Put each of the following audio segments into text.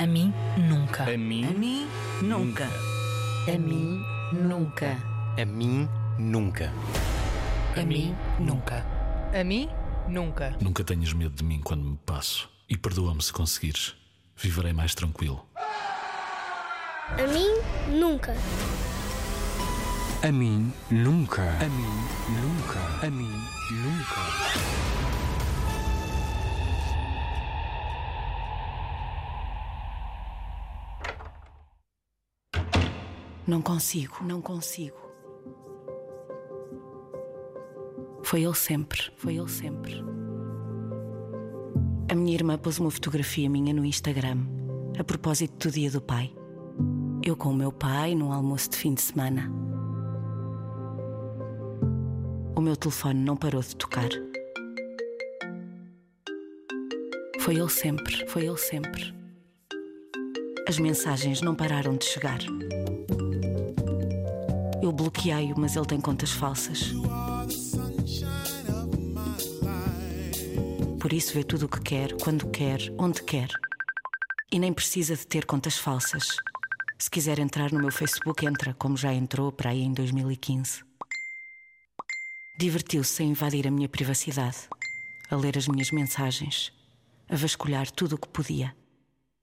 A mim, nunca. A mim, A mim, nunca. A mim, nunca. A mim, nunca. A mim, nunca. A mim, nunca. nunca tenhas medo de mim quando me passo. E perdoa-me se conseguires. Viverei mais tranquilo. A mim, nunca. A mim, nunca. A mim, nunca. A mim, nunca. Não consigo, não consigo. Foi ele sempre, foi ele sempre. A minha irmã pôs uma fotografia minha no Instagram, a propósito do dia do pai. Eu com o meu pai num almoço de fim de semana. O meu telefone não parou de tocar. Foi ele sempre, foi ele sempre. As mensagens não pararam de chegar. Eu bloqueei-o, mas ele tem contas falsas. Por isso vê tudo o que quer, quando quer, onde quer. E nem precisa de ter contas falsas. Se quiser entrar no meu Facebook, entra, como já entrou para aí em 2015. Divertiu-se a invadir a minha privacidade, a ler as minhas mensagens, a vasculhar tudo o que podia.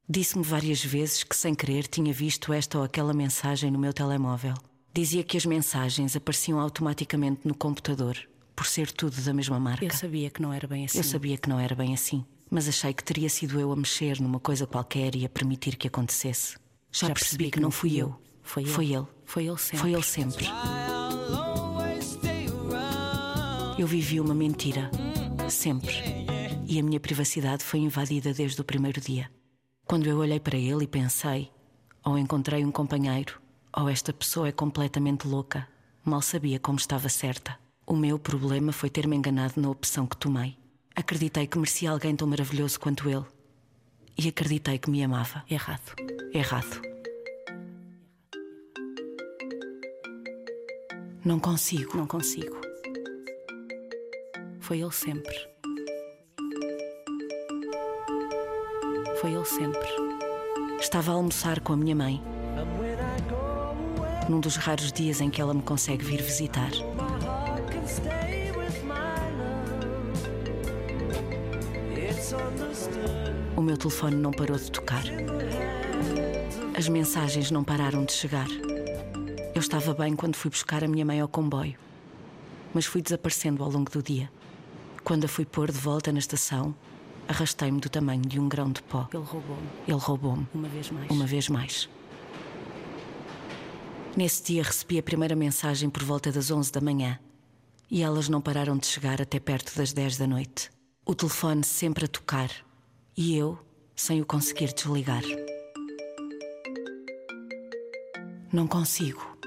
Disse-me várias vezes que, sem querer, tinha visto esta ou aquela mensagem no meu telemóvel. Dizia que as mensagens apareciam automaticamente no computador, por ser tudo da mesma marca. Eu sabia que não era bem assim. Eu sabia que não era bem assim, mas achei que teria sido eu a mexer numa coisa qualquer e a permitir que acontecesse. Já, percebi, que não fui eu. Foi ele. Foi ele. Foi ele sempre. Foi ele sempre. Eu vivi uma mentira. Sempre. E a minha privacidade foi invadida desde o primeiro dia. Quando eu olhei para ele e pensei: ou encontrei um companheiro, ou esta pessoa é completamente louca. Mal sabia como estava certa. O meu problema foi ter-me enganado na opção que tomei. Acreditei que merecia alguém tão maravilhoso quanto ele. E acreditei que me amava. Errado. Errado. Não consigo. Não consigo. Foi ele sempre. Foi ele sempre. Estava a almoçar com a minha mãe. Num dos raros dias em que ela me consegue vir visitar. O meu telefone não parou de tocar. As mensagens não pararam de chegar. Eu estava bem quando fui buscar a minha mãe ao comboio, mas fui desaparecendo ao longo do dia. Quando a fui pôr de volta na estação, arrastei-me do tamanho de um grão de pó. Ele roubou-me. Ele roubou-me Uma vez mais. uma vez mais. Nesse dia recebi a primeira mensagem por volta das 11 da manhã e elas não pararam de chegar até perto das 10 da noite. O telefone sempre a tocar e eu sem o conseguir desligar. Não consigo.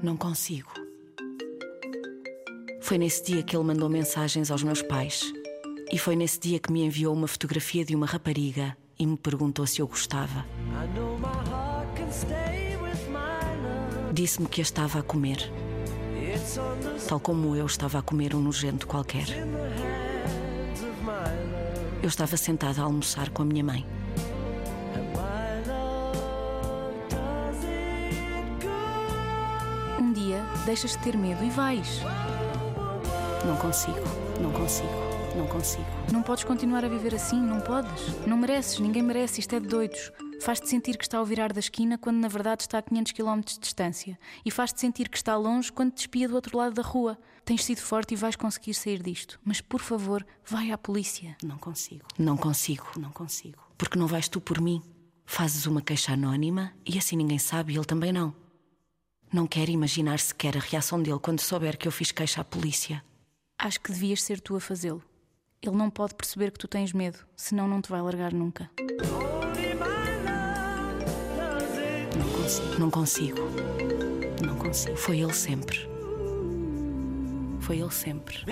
Não consigo. Foi nesse dia que ele mandou mensagens aos meus pais. E foi nesse dia que me enviou uma fotografia de uma rapariga e me perguntou se eu gostava. Disse-me que a estava a comer, tal como eu estava a comer um nojento qualquer. Eu estava sentada a almoçar com a minha mãe. Um dia deixas de ter medo e vais. Não consigo, não consigo, não consigo. Não podes continuar a viver assim, não podes. Não mereces, ninguém merece, isto é de doidos. Faz-te sentir que está ao virar da esquina quando na verdade está a 500 km de distância. E faz-te sentir que está longe quando te espia do outro lado da rua. Tens sido forte e vais conseguir sair disto. Mas por favor, vai à polícia. Não consigo. Não consigo, não consigo. Porque não vais tu por mim. Fazes uma queixa anónima e assim ninguém sabe e ele também não. Não quero imaginar sequer a reação dele quando souber que eu fiz queixa à polícia. Acho que devias ser tu a fazê-lo. Ele não pode perceber que tu tens medo, senão não te vai largar nunca. Consigo. Não consigo. Não consigo. Foi ele sempre. Foi ele sempre.